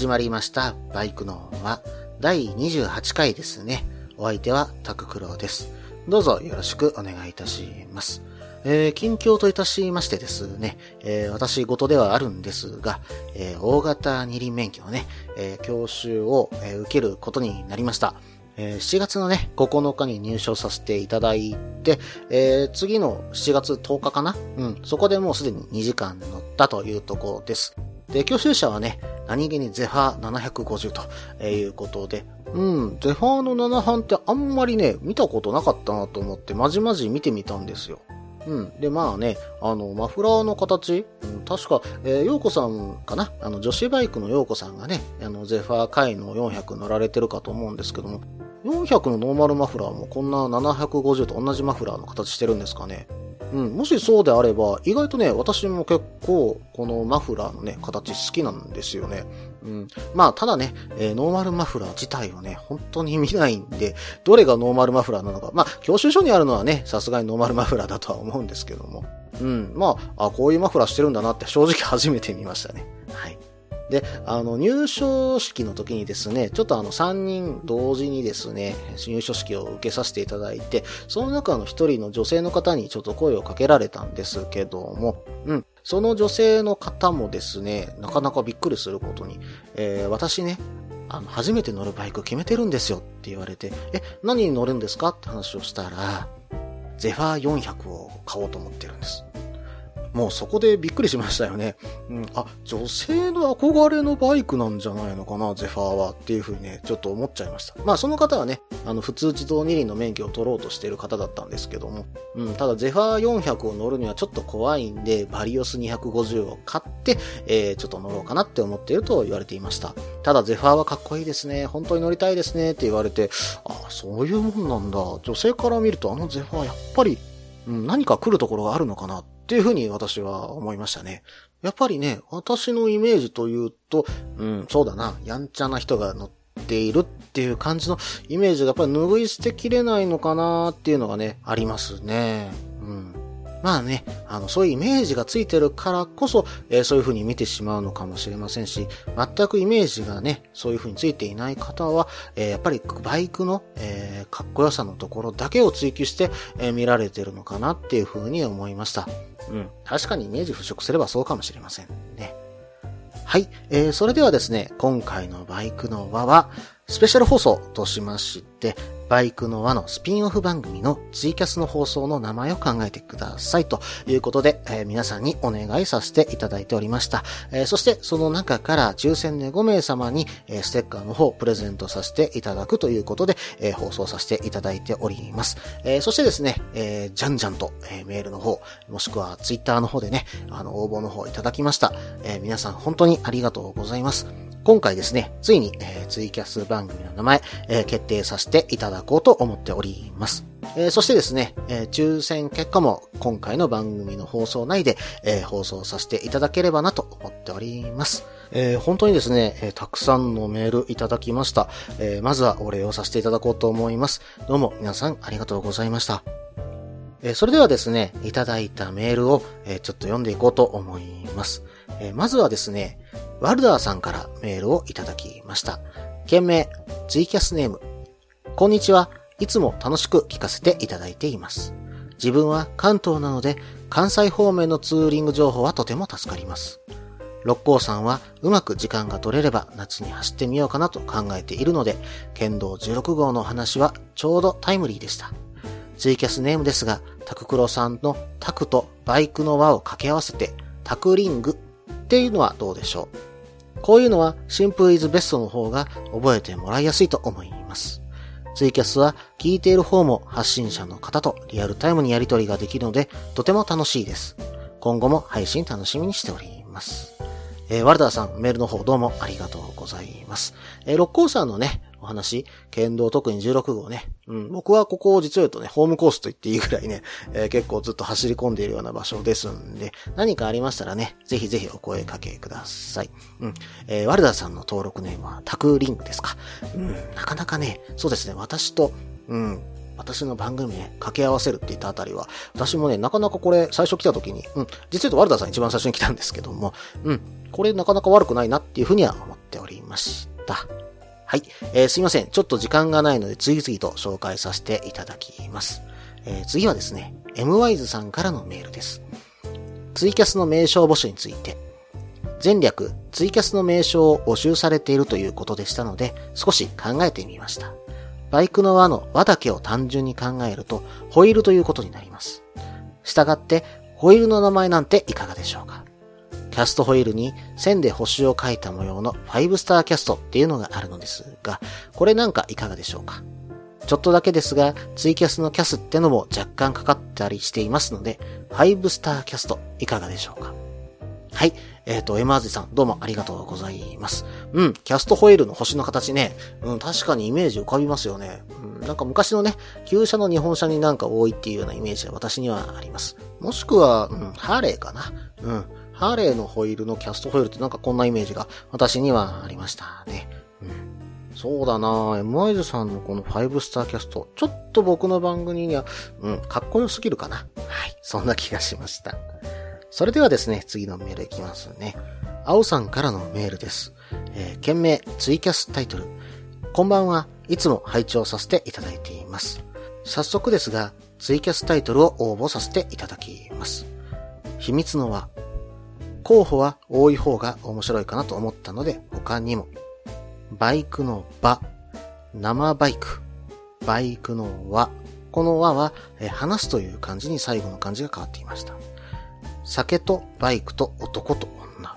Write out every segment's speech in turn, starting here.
始まりました。バイクのは第28回ですね。お相手はタククロウです。どうぞよろしくお願いいたします。えー近況といたしましてですね、えー私事ではあるんですが、えー大型二輪免許のね、え教習を、え受けることになりました。え7月のね、9日に入賞させていただいて、え次の7月10日かな？うん、そこでもうすでに2時間乗ったというところです。で、教習車はね、何気にゼファー750ということで、うん、ゼファーの7半ってあんまりね、見たことなかったなと思って、まじまじ見てみたんですよ。うん。で、まあね、あの、マフラーの形、うん、確か、えー、ヨーコさんかな？あの、女子バイクのヨーコさんがね、あの、ゼファーカイの400乗られてるかと思うんですけども、400のノーマルマフラーもこんな750と同じマフラーの形してるんですかね？うん、もしそうであれば、意外とね、私も結構、このマフラーのね、形好きなんですよね。うん。まあ、ただね、えーノーマルマフラー自体はね、本当に見ないんで、どれがノーマルマフラーなのか。まあ、教習所にあるのはね、さすがにノーマルマフラーだとは思うんですけども。うん。まあ、あ、こういうマフラーしてるんだなって正直初めて見ましたね。はい。で、あの、入校式の時にですね、ちょっとあの、3人同時にですね、入賞式を受けさせていただいて、その中の一人の女性の方にちょっと声をかけられたんですけども、うん。その女性の方もですね、なかなかびっくりすることに、えー私ね、あの、初めて乗るバイク決めてるんですよって言われて、え、何に乗るんですかって話をしたら、ゼファー400を買おうと思ってるんです。もうそこでびっくりしましたよね。うん、あ、女性の憧れのバイクなんじゃないのかな、ゼファーはっていうふうにね、ちょっと思っちゃいました。まあその方はね、あの、普通自動二輪の免許を取ろうとしている方だったんですけども、うん、ただゼファー400を乗るにはちょっと怖いんで、バリオス250を買って、えー、ちょっと乗ろうかなって思っていると言われていました。ただゼファーはかっこいいですね。本当に乗りたいですねって言われて、あ、そういうもんなんだ。女性から見るとあのゼファーやっぱり、うん、何か来るところがあるのかなっていうふうに私は思いましたね。やっぱりね、私のイメージというと、うん、そうだな、やんちゃな人が乗っているっていう感じのイメージがやっぱり拭い捨てきれないのかなっていうのがね、ありますね。うん。まあね、あの、そういうイメージがついてるからこそ、えーそういう風に見てしまうのかもしれませんし、全くイメージがね、そういう風についていない方は、えーやっぱりバイクの、えーかっこよさのところだけを追求して、えー見られてるのかなっていう風に思いました。うん。確かにイメージ払拭すればそうかもしれませんね。はい。えー、それではですね、今回のバイクの輪は、スペシャル放送としまして、バイクの輪のスピンオフ番組のツイキャスの放送の名前を考えてくださいということで、えー皆さんにお願いさせていただいておりました。えーそしてその中から抽選で5名様に、えーステッカーの方をプレゼントさせていただくということで、え放送させていただいております。えそしてですね、えじゃんじゃんと、えメールの方、もしくはツイッターの方でね、あの、応募の方いただきました。え皆さん本当にありがとうございます。今回ですね、ついに、えーツイキャス番組の名前、えー決定させていただこうと思っております。えーそしてですね、え抽選結果も今回の番組の放送内で、え放送させていただければなと思っております。え本当にですね、えたくさんのメールいただきました。えまずはお礼をさせていただこうと思います。どうも皆さんありがとうございました。えそれではですね、いただいたメールを、えちょっと読んでいこうと思います。えーまずはですね、ワルダーさんからメールをいただきました。件名、ツイキャスネーム。こんにちは。いつも楽しく聞かせていただいています。自分は関東なので、関西方面のツーリング情報はとても助かります。六甲山はうまく時間が取れれば夏に走ってみようかなと考えているので、県道16号の話はちょうどタイムリーでした。ツイキャスネームですが、タククロさんのタクとバイクの輪を掛け合わせて、タクリングっていうのはどうでしょうこういうのはシンプルイズベストの方が覚えてもらいやすいと思います。ツイキャスは聞いている方も発信者の方とリアルタイムにやりとりができるのでとても楽しいです。今後も配信楽しみにしております。えー、ワルダーさん、メールの方どうもありがとうございます。えー、六甲山のね、お話、剣道特に16号ね。うん、僕はここを実を言うとね、ホームコースと言っていいぐらいね、えー、結構ずっと走り込んでいるような場所ですんで、何かありましたらね、ぜひぜひお声かけください。うん。えー、ワルダーさんの登録ネームはタクリンクですか。うん、なかなかね、そうですね、私と、うん、私の番組ね、掛け合わせるって言ったあたりは、私もね、なかなかこれ最初来た時に、うん、実はワルダーさん一番最初に来たんですけども、うん、これなかなか悪くないなっていうふうには思っておりました。はい。えー、すいません。ちょっと時間がないので次々と紹介させていただきます。えー、次はですね、MWISE さんからのメールです。ツイキャスの名称募集について、前略、ツイキャスの名称を募集されているということでしたので、少し考えてみました。バイクの輪の輪だけを単純に考えると、ホイールということになります。したがって、ホイールの名前なんていかがでしょうか？キャストホイールに線で星を描いた模様の5スターキャストっていうのがあるのですが、これなんかいかがでしょうか？ちょっとだけですが、ツイキャスのキャスってのも若干かかったりしていますので、5スターキャストいかがでしょうか？はい。えっ、ー、と、エマーゼさん、どうもありがとうございます。うん、キャストホイールの星の形ね、うん、確かにイメージ浮かびますよね。うん、なんか昔のね、旧車の日本車になんか多いっていうようなイメージは私にはあります。もしくは、うん、ハーレーかな。うん、ハーレーのホイールのキャストホイールってなんかこんなイメージが私にはありましたね。うん。そうだなエムアイズさんのこの5スターキャスト、ちょっと僕の番組には、うん、かっこよすぎるかな。はい、そんな気がしました。それではですね、次のメールいきますね。青さんからのメールです。えー、件名、ツイキャスタイトル。こんばんは。いつも拝聴させていただいています。早速ですが、ツイキャスタイトルを応募させていただきます。秘密の輪。候補は多い方が面白いかなと思ったので、他にも、バイクの場、生バイク、バイクの輪、この輪は、え話すという漢字に最後の漢字が変わっていました。酒とバイクと男と女。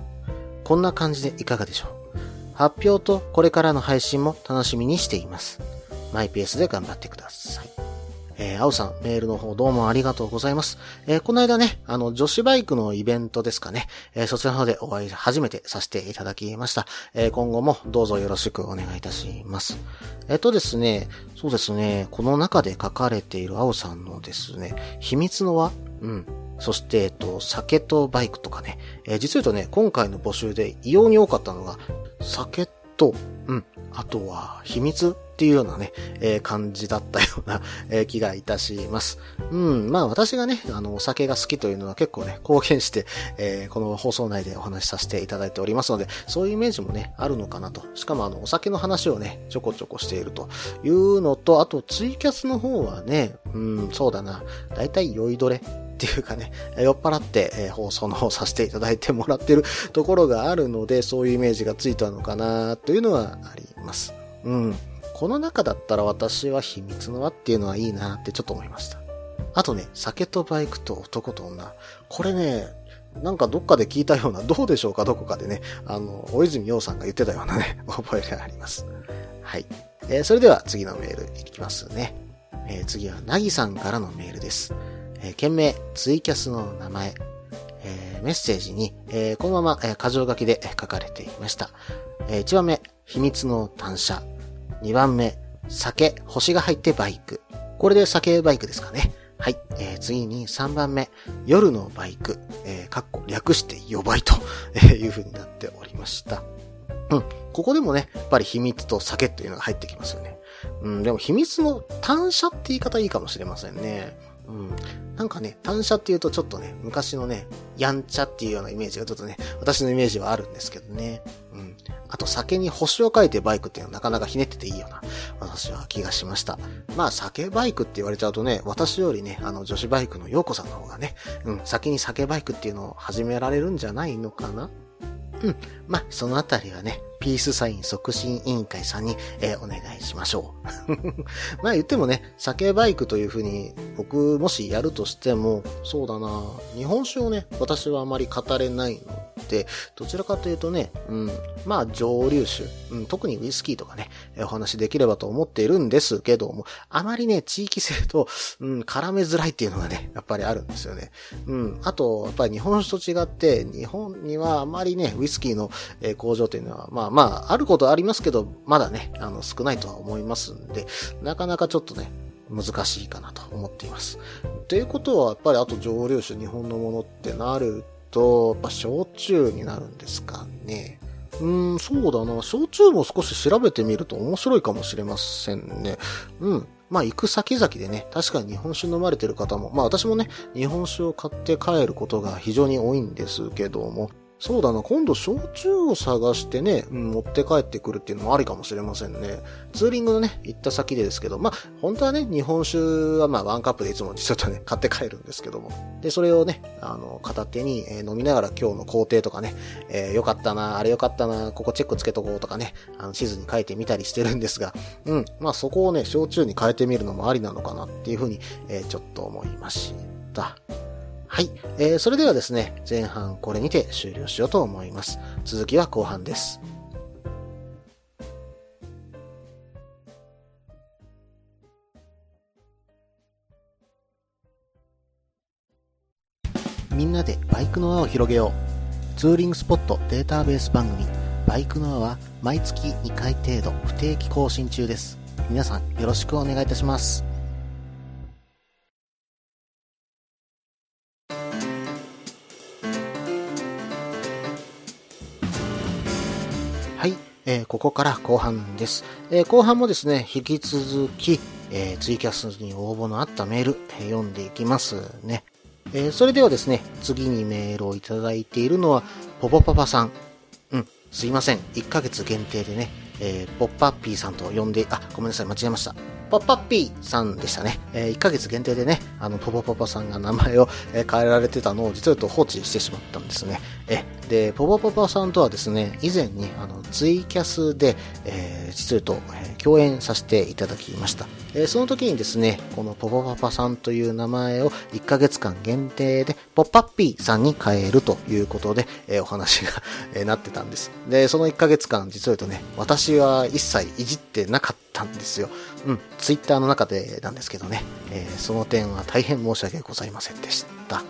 こんな感じでいかがでしょう発表とこれからの配信も楽しみにしています。マイペースで頑張ってください。えー、青さん、メールの方どうもありがとうございます。えー、この間ね、あの、女子バイクのイベントですかね、えー、そちらの方でお会い初めてさせていただきました。えー、今後もどうぞよろしくお願いいたします。えっ、とですね、そうですね、この中で書かれている青さんのですね、秘密の輪うん。そして、えっと、酒とバイクとかね、えー、実は言うとね、今回の募集で異様に多かったのが、酒と、うん、あとは、秘密っていうようなね、えー、感じだったような、えー、気がいたします。うん、まあ私がね、あの、お酒が好きというのは結構ね、貢献して、えー、この放送内でお話しさせていただいておりますので、そういうイメージもね、あるのかなと。しかもあの、お酒の話をね、ちょこちょこしているというのと、あとツイキャスの方はね、うん、そうだな、だいたい酔いどれっていうかね、酔っ払って、え放送の方させていただいてもらってるところがあるので、そういうイメージがついたのかなというのはあります。うん。この中だったら私は秘密の輪っていうのはいいなってちょっと思いました。あとね、酒とバイクと男と女。これね、なんかどっかで聞いたような、どうでしょうかどこかでね、あの、大泉洋さんが言ってたようなね、覚えがあります。はい。えー、それでは次のメールいきますね。えー、次は、なぎさんからのメールです。えー、件名、ツイキャスの名前、えー、メッセージに、えー、このまま、えー、箇条書きで書かれていました。えー、1番目、秘密の単車。2番目、酒、星が入ってバイク。これで酒バイクですかね。はい。えー、次に3番目、夜のバイク。えー、かっこ略して予売という風になっておりました。うん。ここでもね、やっぱり秘密と酒というのが入ってきますよね。うん、でも秘密の単車って言い方いいかもしれませんね。うん。なんかね、単車って言うとちょっとね、昔のね、やんちゃっていうようなイメージがちょっとね、私のイメージはあるんですけどね。あと酒に星を書いてバイクっていうのはなかなかひねってていいような、私は気がしました。まあ酒バイクって言われちゃうとね、私よりね、あの女子バイクの陽子さんの方がね、うん、先に酒バイクっていうのを始められるんじゃないのかな？うん。まあ、そのあたりはね、ピースサイン促進委員会さんに、えー、お願いしましょう。まあ言ってもね、酒バイクという風に僕もしやるとしても、そうだな日本酒をね、私はあまり語れないので、どちらかというとね、うん、まあ蒸留酒、うん、特にウイスキーとかね、お話できればと思っているんですけども、あまりね、地域性と、うん、絡めづらいっていうのがね、やっぱりあるんですよね。うん、あと、やっぱり日本酒と違って、日本にはあまりね、ウイスキーのえ工場というのは、まあまあ、あることありますけど、まだね、あの、少ないとは思いますんで、なかなかちょっとね、難しいかなと思っています。ということは、やっぱりあと蒸留酒日本のものってなると、やっぱ焼酎になるんですかね。うーん、そうだな。焼酎も少し調べてみると面白いかもしれませんね。うん。まあ行く先々でね、確かに日本酒飲まれてる方も、まあ私もね、日本酒を買って帰ることが非常に多いんですけども、そうだな、今度焼酎を探してね、持って帰ってくるっていうのもありかもしれませんね。ツーリングのね、行った先でですけど、まあ、本当はね、日本酒はまあ、ワンカップでいつも実はね、買って帰るんですけども。で、それをね、あの、片手に、え、飲みながら今日の工程とかね、えー、よかったな、あれよかったな、ここチェックつけとこうとかね、あの、地図に書いてみたりしてるんですが、うん、まあ、そこをね、焼酎に変えてみるのもありなのかなっていうふうに、えー、ちょっと思いました。はい。えー、それではですね、前半これにて終了しようと思います。続きは後半です。みんなでバイクの輪を広げよう。ツーリングスポットデータベース番組、バイクの輪は毎月2回程度不定期更新中です。皆さんよろしくお願いいたします。はいえー、ここから後半です。えー、後半もですね、引き続き、えー、ツイキャスに応募のあったメール、え読んでいきますね。えそれではですね、次にメールをいただいているのは、ポポパパさん。うん、すいません。1ヶ月限定でね、えポッパッピーさんと呼んで、あ、ごめんなさい、間違えました。パパッピーさんでしたね。えー、1ヶ月限定でね、あの、ポポパパさんが名前を、え変えられてたのを実は言うと放置してしまったんですね。え、で、ポポパパさんとはですね、以前に、あの、ツイキャスで、えー、実は言うと、え、共演させていただきました。えー、その時にですね、このポポパパさんという名前を1ヶ月間限定で、ポッパッピーさんに変えるということで、えー、お話がえなってたんです。で、その1ヶ月間、実は言うとね、私は一切いじってなかったんですよ。うん、ツイッターの中でなんですけどね、えー、その点は大変申し訳ございませんでした。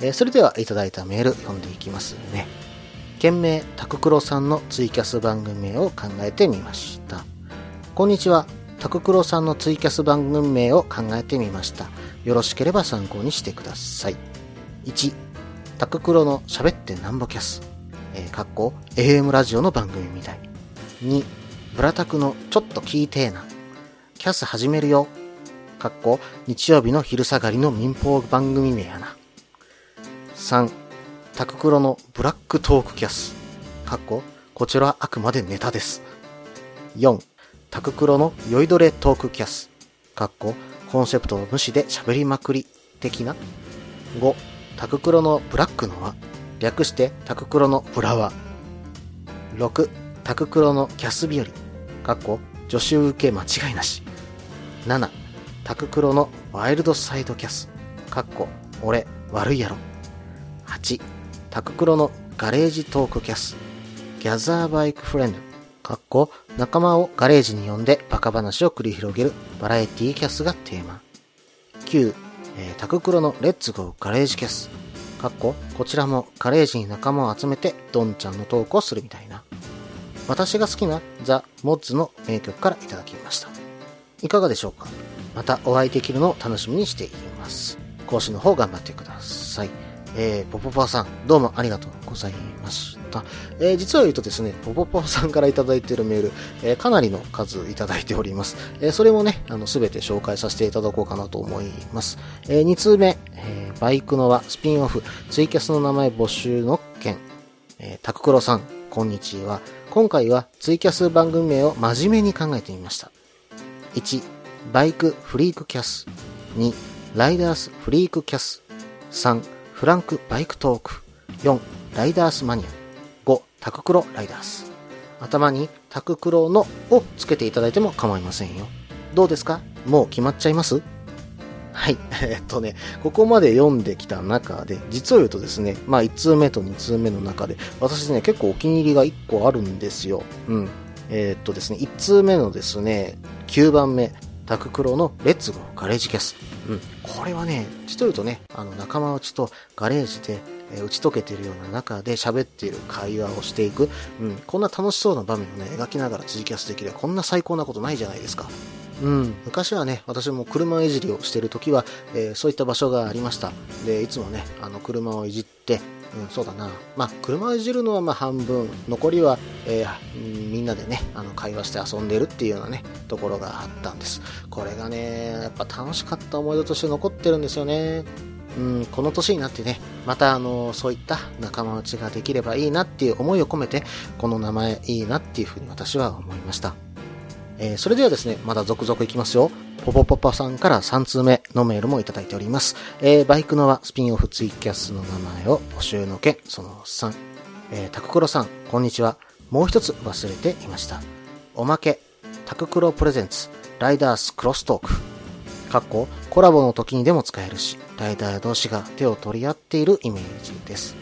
え、それではいただいたメール読んでいきますね。件名、タククロさんのツイキャス番組を考えてみました。こんにちは。タククロさんのツイキャス番組名を考えてみました。よろしければ参考にしてください。1、タククロの喋ってなんぼキャス。えー、かっこ AM ラジオの番組みたい。2、ブラタクのちょっと聞いてえな。キャス始めるよ。かっこ日曜日の昼下がりの民放番組名やな。3、タククロのブラックトークキャス。かっここちらはあくまでネタです。4、タククロの酔いどれトークキャス。かっこコンセプトを無視で喋りまくり的な。5、タククロのブラックの輪。略してタククロのブラワー。6、タククロのキャス日和。かっこ助手受け間違いなし。7、タククロのワイルドサイドキャス。かっこ俺悪いやろ。8、タククロのガレージトークキャス。ギャザーバイクフレンド。かっこ、仲間をガレージに呼んでバカ話を繰り広げるバラエティキャスがテーマ。9、えー、タククロのレッツゴーガレージキャス。かっこ、こちらもガレージに仲間を集めてドンちゃんのトークをするみたいな。私が好きなザ・モッズの名曲からいただきました。いかがでしょうか？またお会いできるのを楽しみにしています。講師の方頑張ってください。えー、ポポパさん、どうもありがとうございました。えー、実は言うとですね、ポポパさんからいただいているメール、えー、かなりの数いただいております。えー、それもね、あの、すべて紹介させていただこうかなと思います。え、2通目、え、バイクの輪、スピンオフ、ツイキャスの名前募集の件、えー、タククロさん、こんにちは。今回はツイキャス番組名を真面目に考えてみました。1、バイクフリークキャス。2、ライダースフリークキャス。3、フランクバイクトーク。4、ライダースマニア。タククロライダース。頭にタククロのをつけていただいても構いませんよ。どうですか？もう決まっちゃいます？はい。えっとね、ここまで読んできた中で、実を言うとですね、まあ1通目と2通目の中で、私ね、結構お気に入りが1個あるんですよ。うん。えー、っとですね、1通目のですね、9番目、タククロのレッツゴーガレージキャス。うん。これはね、実を言うとね、あの仲間内とガレージで、え、打ち解けてるような中で喋っている会話をしていく。うん。こんな楽しそうな場面をね、描きながら辻キャスできればこんな最高なことないじゃないですか。うん、昔はね、私も車いじりをしてる時は、えー、そういった場所がありました。で、いつもね、あの、車をいじって、うん、そうだな。まあ、車をいじるのはま半分、残りは、えー、みんなでね、あの、会話して遊んでるっていうようなね、ところがあったんです。これがね、やっぱ楽しかった思い出として残ってるんですよね。うん、この年になってね、またあの、そういった仲間内ができればいいなっていう思いを込めて、この名前いいなっていうふうに私は思いました。えー、それではですね、まだ続々いきますよ。ポポポポさんから3通目のメールもいただいております。えー、バイクのはスピンオフツイキャスの名前を募集の件、その3。えー、タククロさん、こんにちは。もう一つ忘れていました。おまけ、タククロプレゼンツ、ライダースクロストーク。かっこ、コラボの時にでも使えるし、ライダー同士が手を取り合っているイメージです。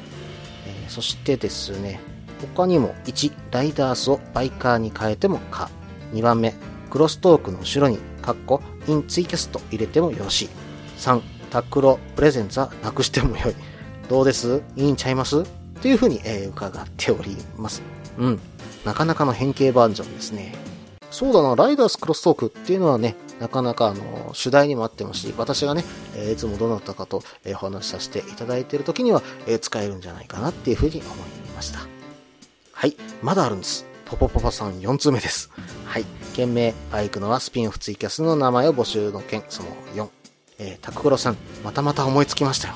えー、そしてですね、他にも1、ライダースをバイカーに変えてもか。2番目、クロストークの後ろに、カッコ、インツイキャスト入れてもよし。3、タックロ、プレゼンツはなくしてもよい。どうです？いいんちゃいます？っていうふうに、えー、伺っております。うん。なかなかの変形バージョンですね。そうだな、ライダースクロストークっていうのはね、なかなかあの、主題にもあってますし、私がね、えー、いつもどなたかと、えー、お話しさせていただいている時には、えー、使えるんじゃないかなっていうふうに思いました。はい、まだあるんです。ポポポポさん4通目です。はい。件名、バイクのはスピンオフツイキャスの名前を募集の件、その4。えー、タククロさん、またまた思いつきましたよ。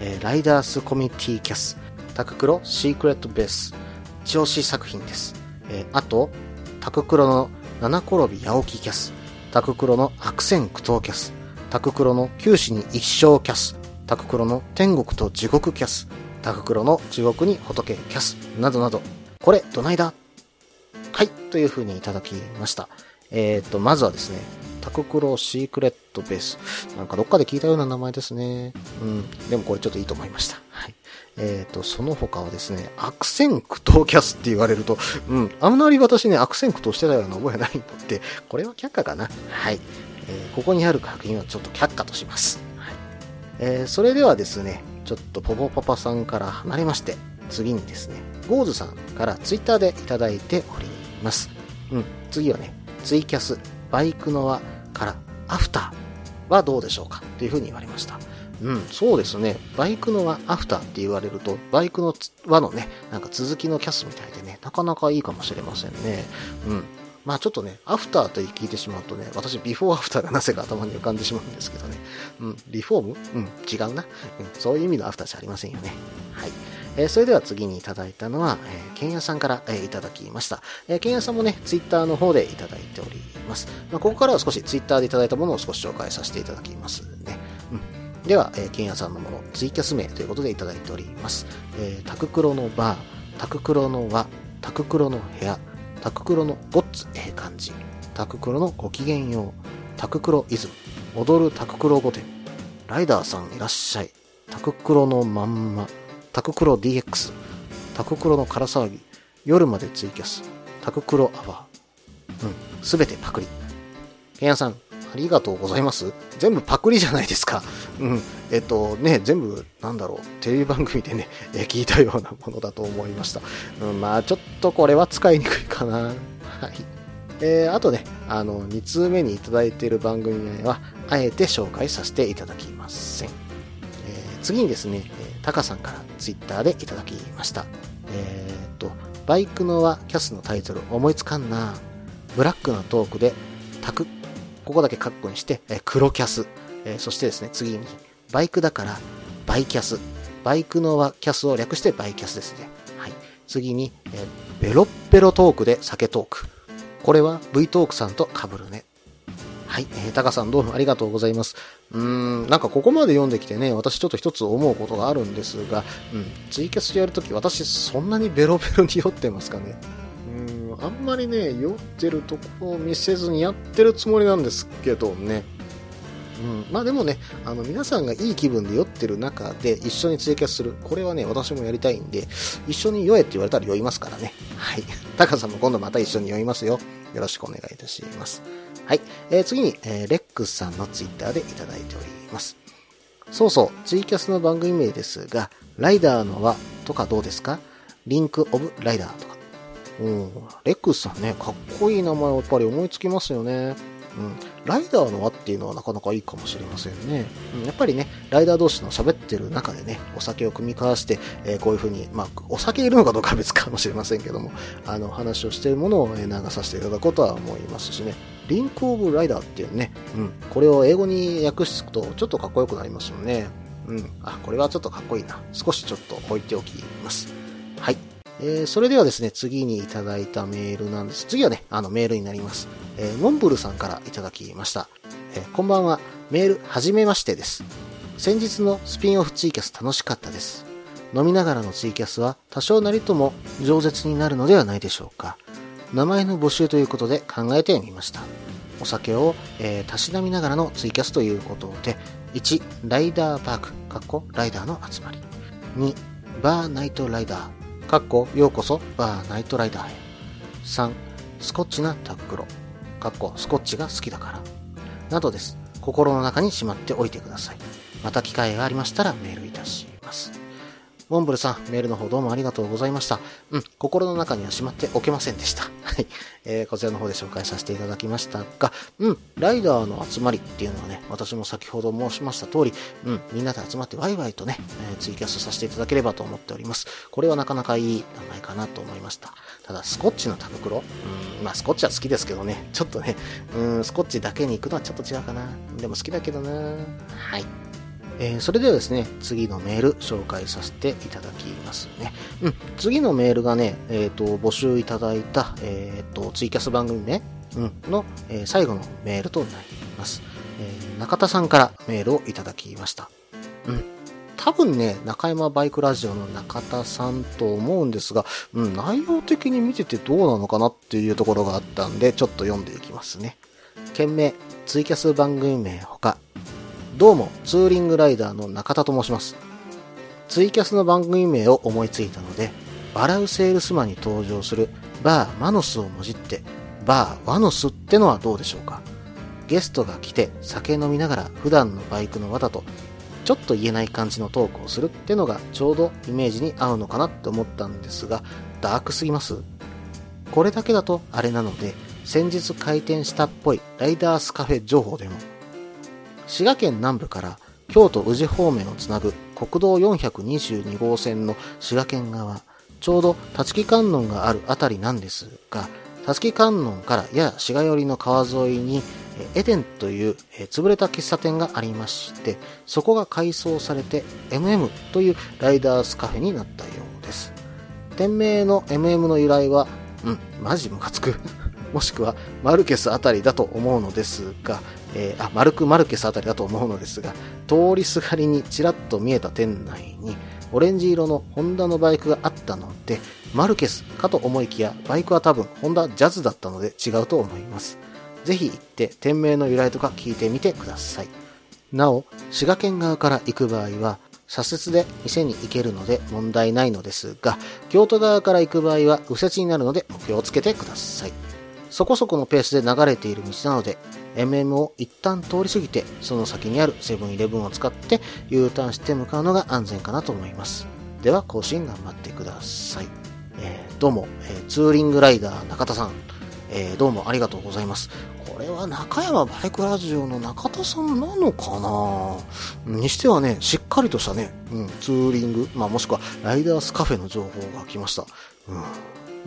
えー、ライダースコミュニティキャス、タククロシークレットベース、一押し作品です。えー、あと、タククロの七転び八起きキャス、タククロの悪戦苦闘キャス、タククロの九死に一生キャス、タククロの天国と地獄キャス、タククロの地獄に仏キャス、などなど、これ、どないだ？はい、という風にいただきました。えっ、ー、と、まずはですね、タククロシークレットベース。なんかどっかで聞いたような名前ですね。うん。でもこれちょっといいと思いました。はい。えっ、ー、と、その他はですね、悪戦苦闘キャスって言われると、うん。あんまり私ね、悪戦苦闘してたような覚えないので、これは却下かな。はい。えー、ここにある確認はちょっと却下とします。はい。えー、それではですね、ちょっとポポパパさんから離れまして、次にですね、ゴーズさんからツイッターでいただいております。うん。次はね、ツイキャス、バイクの輪からアフターはどうでしょうかというふうに言われました。うん、そうですね。バイクの輪アフターって言われると、バイクの輪のね、なんか続きのキャスみたいでね、なかなかいいかもしれませんね。うん。まあちょっとね、アフターと聞いてしまうとね、私ビフォーアフターがなぜか頭に浮かんでしまうんですけどね。うん、リフォーム？うん、違うな。うん、そういう意味のアフターじゃありませんよね。はい。えー、それでは次にいただいたのは、えー、ケンヤさんから、えー、いただきました。えー、ケンヤさんもね、ツイッターの方でいただいております。まあ、ここからは少しツイッターでいただいたものを少し紹介させていただきますね。では、えー、ケンヤさんのもの、ツイキャス名ということでいただいております。えー、タククロのバー、タククロの輪、タククロの部屋、タククロのごっつええ感じ、タククロのご機嫌よう、タククロイズム、踊るタククロ御殿、ライダーさんいらっしゃい、タククロのまんま、タククロ DX、タククロの空騒ぎ、夜までツイキャス、タククロアワー。うん、すべてパクリ。ケンヤさん、ありがとうございます。全部パクリじゃないですか。うん。えっとね、全部、なんだろう、テレビ番組でね、え 聞いたようなものだと思いました。うん、まあちょっとこれは使いにくいかな。はい。えー、あとね、あの、2通目にいただいている番組名は、あえて紹介させていただきません。えー、次にですね、タカさんからツイッターでいただきました。えー、っと、バイクの輪キャスのタイトル思いつかんなブラックなトークで、タク、ここだけカッコにして、え黒キャス、え、そしてですね、次に、バイクだから、バイキャス。バイクの輪キャスを略してバイキャスですね。はい。次に、えー、ベロッベロトークで酒トーク。これは V トークさんと被るね。はい。えー、タカさんどうもありがとうございます。うーん、なんかここまで読んできてね、私ちょっと一つ思うことがあるんですが、うん、ツイキャスやるとき私そんなにベロベロに酔ってますかね。あんまりね、酔ってるとこを見せずにやってるつもりなんですけどね。うん、まあでもね、あの皆さんがいい気分で酔ってる中で一緒にツイキャスする。これはね、私もやりたいんで、一緒に酔えって言われたら酔いますからね。はい。タカさんも今度また一緒に酔いますよ。よろしくお願いいたします。はい。えー、次に、えー、レックスさんのツイッターでいただいております。そうそう、ツイキャスの番組名ですが、ライダーの輪とかどうですか？リンクオブライダーとか。うん、レックスさんね、かっこいい名前をやっぱり思いつきますよね。うん、ライダーの輪っていうのはなかなかいいかもしれませんね。うん、やっぱりね、ライダー同士の喋ってる中でね、お酒を酌み交わして、えー、こういう風に、まあ、お酒いるのかどうかは別かもしれませんけども、あの、話をしているものを流させていただこうとは思いますしね。リンクオブライダーっていうね、うん、これを英語に訳すとちょっとかっこよくなりますよね。うん、あ、これはちょっとかっこいいな。少しちょっと置いておきます。はい。えー、それではですね、次にいただいたメールなんです。次はね、あのメールになります。えー、モンブルさんからいただきました。えー、こんばんは。メール、はじめましてです。先日のスピンオフツイキャス楽しかったです。飲みながらのツイキャスは多少なりとも饒舌になるのではないでしょうか。名前の募集ということで考えてみました。お酒を、えー、たしなみながらのツイキャスということで、1、ライダーパーク、かっこライダーの集まり。2、バーナイトライダー、かっこようこそバーナイトライダーへ。3、スコッチなタックロ、かっこスコッチが好きだから。などです。心の中にしまっておいてください。また機会がありましたらメールいたします。モンブルさん、メールの方どうもありがとうございました。うん、心の中にはしまっておけませんでした。はい。えー、こちらの方で紹介させていただきましたが、うん、ライダーの集まりっていうのはね、私も先ほど申しました通り、うん、みんなで集まってワイワイとね、えー、ツイキャスさせていただければと思っております。これはなかなかいい名前かなと思いました。ただ、スコッチのタ袋うん、まあ、スコッチは好きですけどね、ちょっとね、うん、スコッチだけに行くのはちょっと違うかな。でも好きだけどなはい。えー、それではですね、次のメール紹介させていただきますね。うん、次のメールがね、えっ、ー、と、募集いただいた、えっ、ー、と、ツイキャス番組ね、うん、の、え最後のメールとなります。え中田さんからメールをいただきました。うん。多分ね、中山バイクラジオの中田さんと思うんですが、うん、内容的に見ててどうなのかなっていうところがあったんで、ちょっと読んでいきますね。件名、ツイキャス番組名ほか、どうも、ツーリングライダーの中田と申します。ツイキャスの番組名を思いついたので、笑うセールスマンに登場するバーマノスをもじって、バーワノスってのはどうでしょうかゲストが来て酒飲みながら普段のバイクの技とちょっと言えない感じのトークをするってのがちょうどイメージに合うのかなって思ったんですが、ダークすぎますこれだけだとあれなので、先日開店したっぽいライダースカフェ情報でも滋賀県南部から京都宇治方面をつなぐ国道422号線の滋賀県側、ちょうど立木観音があるあたりなんですが、立木観音からやや滋賀寄りの川沿いに、エデンという潰れた喫茶店がありまして、そこが改装されて MM というライダースカフェになったようです。店名の MM の由来は、うん、マジムカつく。もしくはマルケスあたりだと思うのですが、えー、あ、マルク・マルケスあたりだと思うのですが、通りすがりにちらっと見えた店内に、オレンジ色のホンダのバイクがあったので、マルケスかと思いきや、バイクは多分ホンダジャズだったので違うと思います。ぜひ行って店名の由来とか聞いてみてください。なお、滋賀県側から行く場合は、左折で店に行けるので問題ないのですが、京都側から行く場合は右折になるのでお気をつけてください。そこそこのペースで流れている道なので、MM を一旦通り過ぎて、その先にあるセブンイレブンを使って U ターンして向かうのが安全かなと思います。では、更新頑張ってください。えー、どうも、えー、ツーリングライダー中田さん、えー、どうもありがとうございます。これは中山バイクラジオの中田さんなのかな？にしてはね、しっかりとしたね、うん、ツーリング、まあもしくはライダースカフェの情報が来ました。うん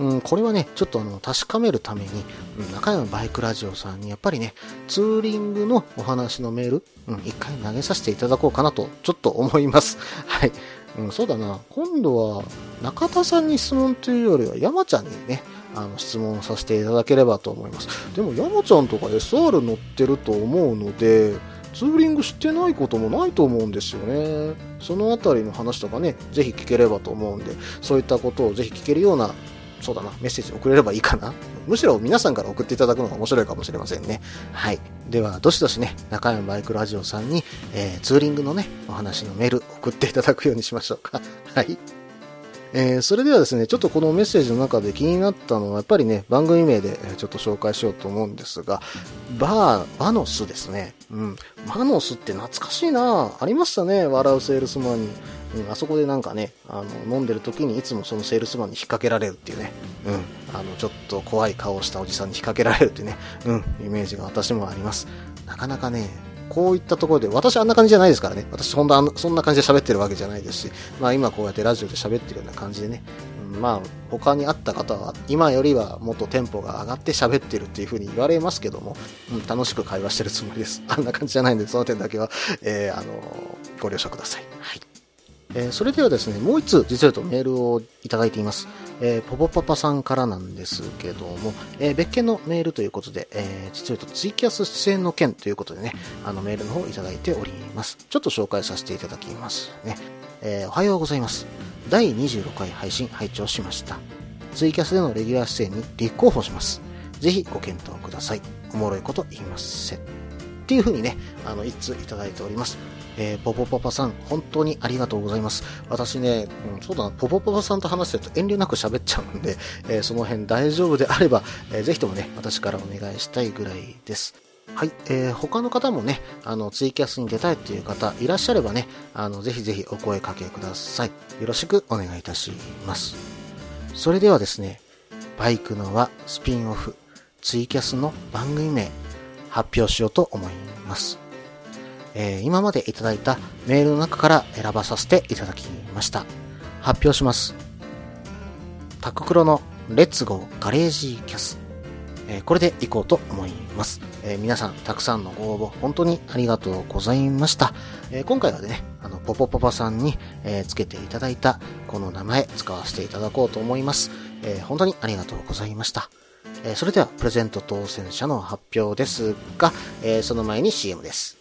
うん、これはね、ちょっとあの、確かめるために、うん、中山バイクラジオさんにやっぱりね、ツーリングのお話のメール、うん、一回投げさせていただこうかなと、ちょっと思います。はい。うん、そうだな。今度は、中田さんに質問というよりは、山ちゃんにね、あの、質問させていただければと思います。でも、山ちゃんとか SR 乗ってると思うので、ツーリングしてないこともないと思うんですよね。そのあたりの話とかね、ぜひ聞ければと思うんで、そういったことをぜひ聞けるようなそうだな、メッセージ送れればいいかな。むしろ皆さんから送っていただくのが面白いかもしれませんね。はい。では、どしどしね、中山バイクロラジオさんに、えー、ツーリングのね、お話のメール送っていただくようにしましょうか。はい。えー、それではですね、ちょっとこのメッセージの中で気になったのは、やっぱりね、番組名でちょっと紹介しようと思うんですが、バー、バノスですね。うん。バノスって懐かしいなありましたね、笑うセールスマンに。うん、あそこでなんかね、あの、飲んでる時にいつもそのセールスマンに引っ掛けられるっていうね、うん。あの、ちょっと怖い顔をしたおじさんに引っ掛けられるっていうね、うん、イメージが私もあります。なかなかね、こういったところで、私あんな感じじゃないですからね。私ほんとそんな感じで喋ってるわけじゃないですし、まあ今こうやってラジオで喋ってるような感じでね、うん、まあ他にあった方は今よりはもっとテンポが上がって喋ってるっていう風に言われますけども、うん、楽しく会話してるつもりです。あんな感じじゃないんで、その点だけは、えー、あのー、ご了承ください。はい。えー、それではですね、もう一通実はとメールをいただいています。えー、ポポパパさんからなんですけども、えー、別件のメールということで、えー、実はとツイキャス出演の件ということでね、あのメールの方いただいております。ちょっと紹介させていただきますね。えー、おはようございます。第26回配信拝聴しました。ツイキャスでのレギュラー出演に立候補します。ぜひご検討ください。おもろいこと言いません。っていう風にね、あの、一通いただいております。えー、ポポパパさん、本当にありがとうございます。私ね、うん、そうだな、ポポパパさんと話してると遠慮なく喋っちゃうんで、えー、その辺大丈夫であれば、えー、ぜひともね、私からお願いしたいぐらいです。はい、えー、他の方もね、あの、ツイキャスに出たいっていう方いらっしゃればね、あの、ぜひぜひお声かけください。よろしくお願いいたします。それではですね、バイクのはスピンオフ、ツイキャスの番組名、発表しようと思います。えー、今までいただいたメールの中から選ばさせていただきました。発表します。タククロのレッツゴーガレージキャス。えー、これでいこうと思います。えー、皆さん、たくさんのご応募、本当にありがとうございました。え、今回はね、あの、ポポポパさんに、えつけていただいた、この名前、使わせていただこうと思います。え本当にありがとうございました。えそれでは、プレゼント当選者の発表ですが、えその前に CM です。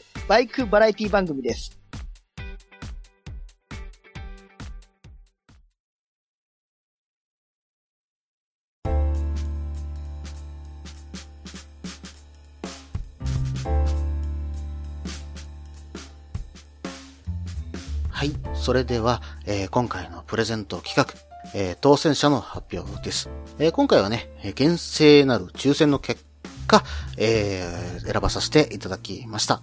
バイクバラエティ番組です。はい。それでは、えー、今回のプレゼント企画、えー、当選者の発表です。えー、今回はね、厳正なる抽選の結果、えー、選ばさせていただきました。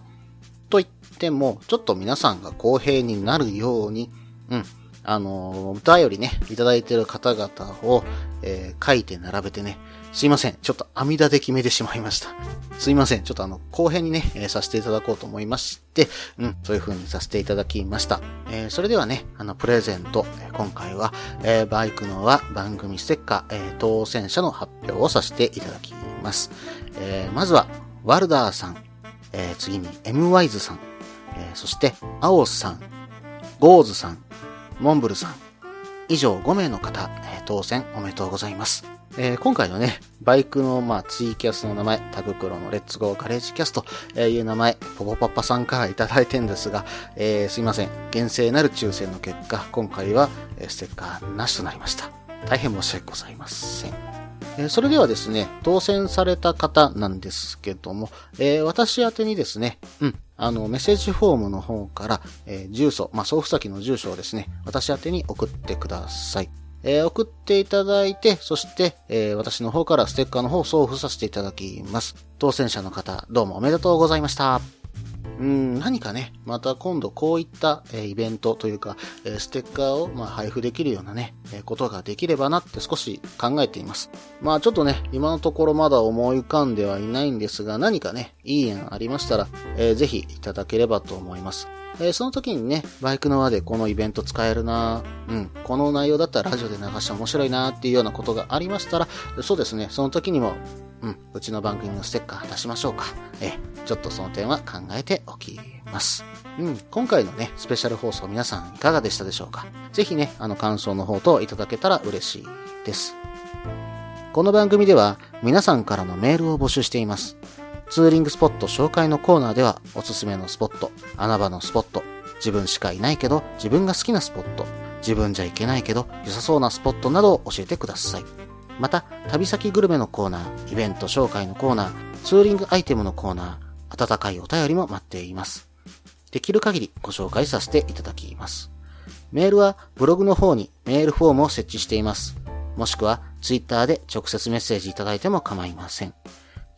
と言っても、ちょっと皆さんが公平になるように、うん、あの、お便りね、いただいてる方々を、えー、書いて並べてね、すいません。ちょっと網立て決めてしまいました。すいません。ちょっとあの、後編にね、えー、させていただこうと思いまして、うん、そういう風にさせていただきました。えー、それではね、あの、プレゼント、え今回は、えー、バイクの輪番組ステッカー、えー、当選者の発表をさせていただきます。えー、まずは、ワルダーさん、えー、次に M ワイズさん、えー、そしてアオスさん、ゴーズさん、モンブルさん、以上5名の方、えー、当選おめでとうございます。えー、今回のね、バイクの、まあ、ツイキャスの名前、タククロのレッツゴーガレージキャスという名前、ポポパッパさんからいただいてんですが、えー、すいません。厳正なる抽選の結果、今回は、ステッカーなしとなりました。大変申し訳ございません。えそれではですね、当選された方なんですけども、えー、私宛にですね、うん、あの、メッセージフォームの方から、えー、住所、まあ、送付先の住所をですね、私宛に送ってください。えー、送っていただいて、そして、え、私の方からステッカーの方を送付させていただきます。当選者の方、どうもおめでとうございました。うん、何かね、また今度こういった、えイベントというか、えステッカーをま配布できるようなね、えことができればなって少し考えています。まあちょっとね、今のところまだ思い浮かんではいないんですが、何かね、いい縁ありましたら、えーぜひいただければと思います。えーその時にね、バイクの輪でこのイベント使えるなうん、この内容だったらラジオで流して面白いなっていうようなことがありましたら、そうですね、その時にも、うん、うちの番組のステッカー出しましょうか。えーちょっとその点は考えておきます。うん、今回のね、スペシャル放送皆さんいかがでしたでしょうかぜひね、あの感想の方といただけたら嬉しいです。この番組では皆さんからのメールを募集しています。ツーリングスポット紹介のコーナーではおすすめのスポット、穴場のスポット、自分しかいないけど自分が好きなスポット、自分じゃいけないけど良さそうなスポットなどを教えてください。また、旅先グルメのコーナー、イベント紹介のコーナー、ツーリングアイテムのコーナー、温かいお便りも待っています。できる限りご紹介させていただきます。メールはブログの方にメールフォームを設置しています。もしくはツイッターで直接メッセージいただいても構いません。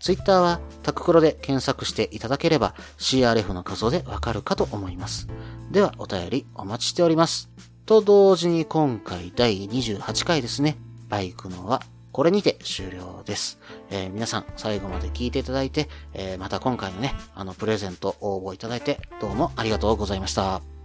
ツイッターはタククロで検索していただければ CRF の画像でわかるかと思います。ではお便りお待ちしております。と同時に今回第28回ですね。バイクのはこれにて終了です。えー皆さん最後まで聞いていただいて、えーまた今回のね、あのプレゼント応募いただいてどうもありがとうございました。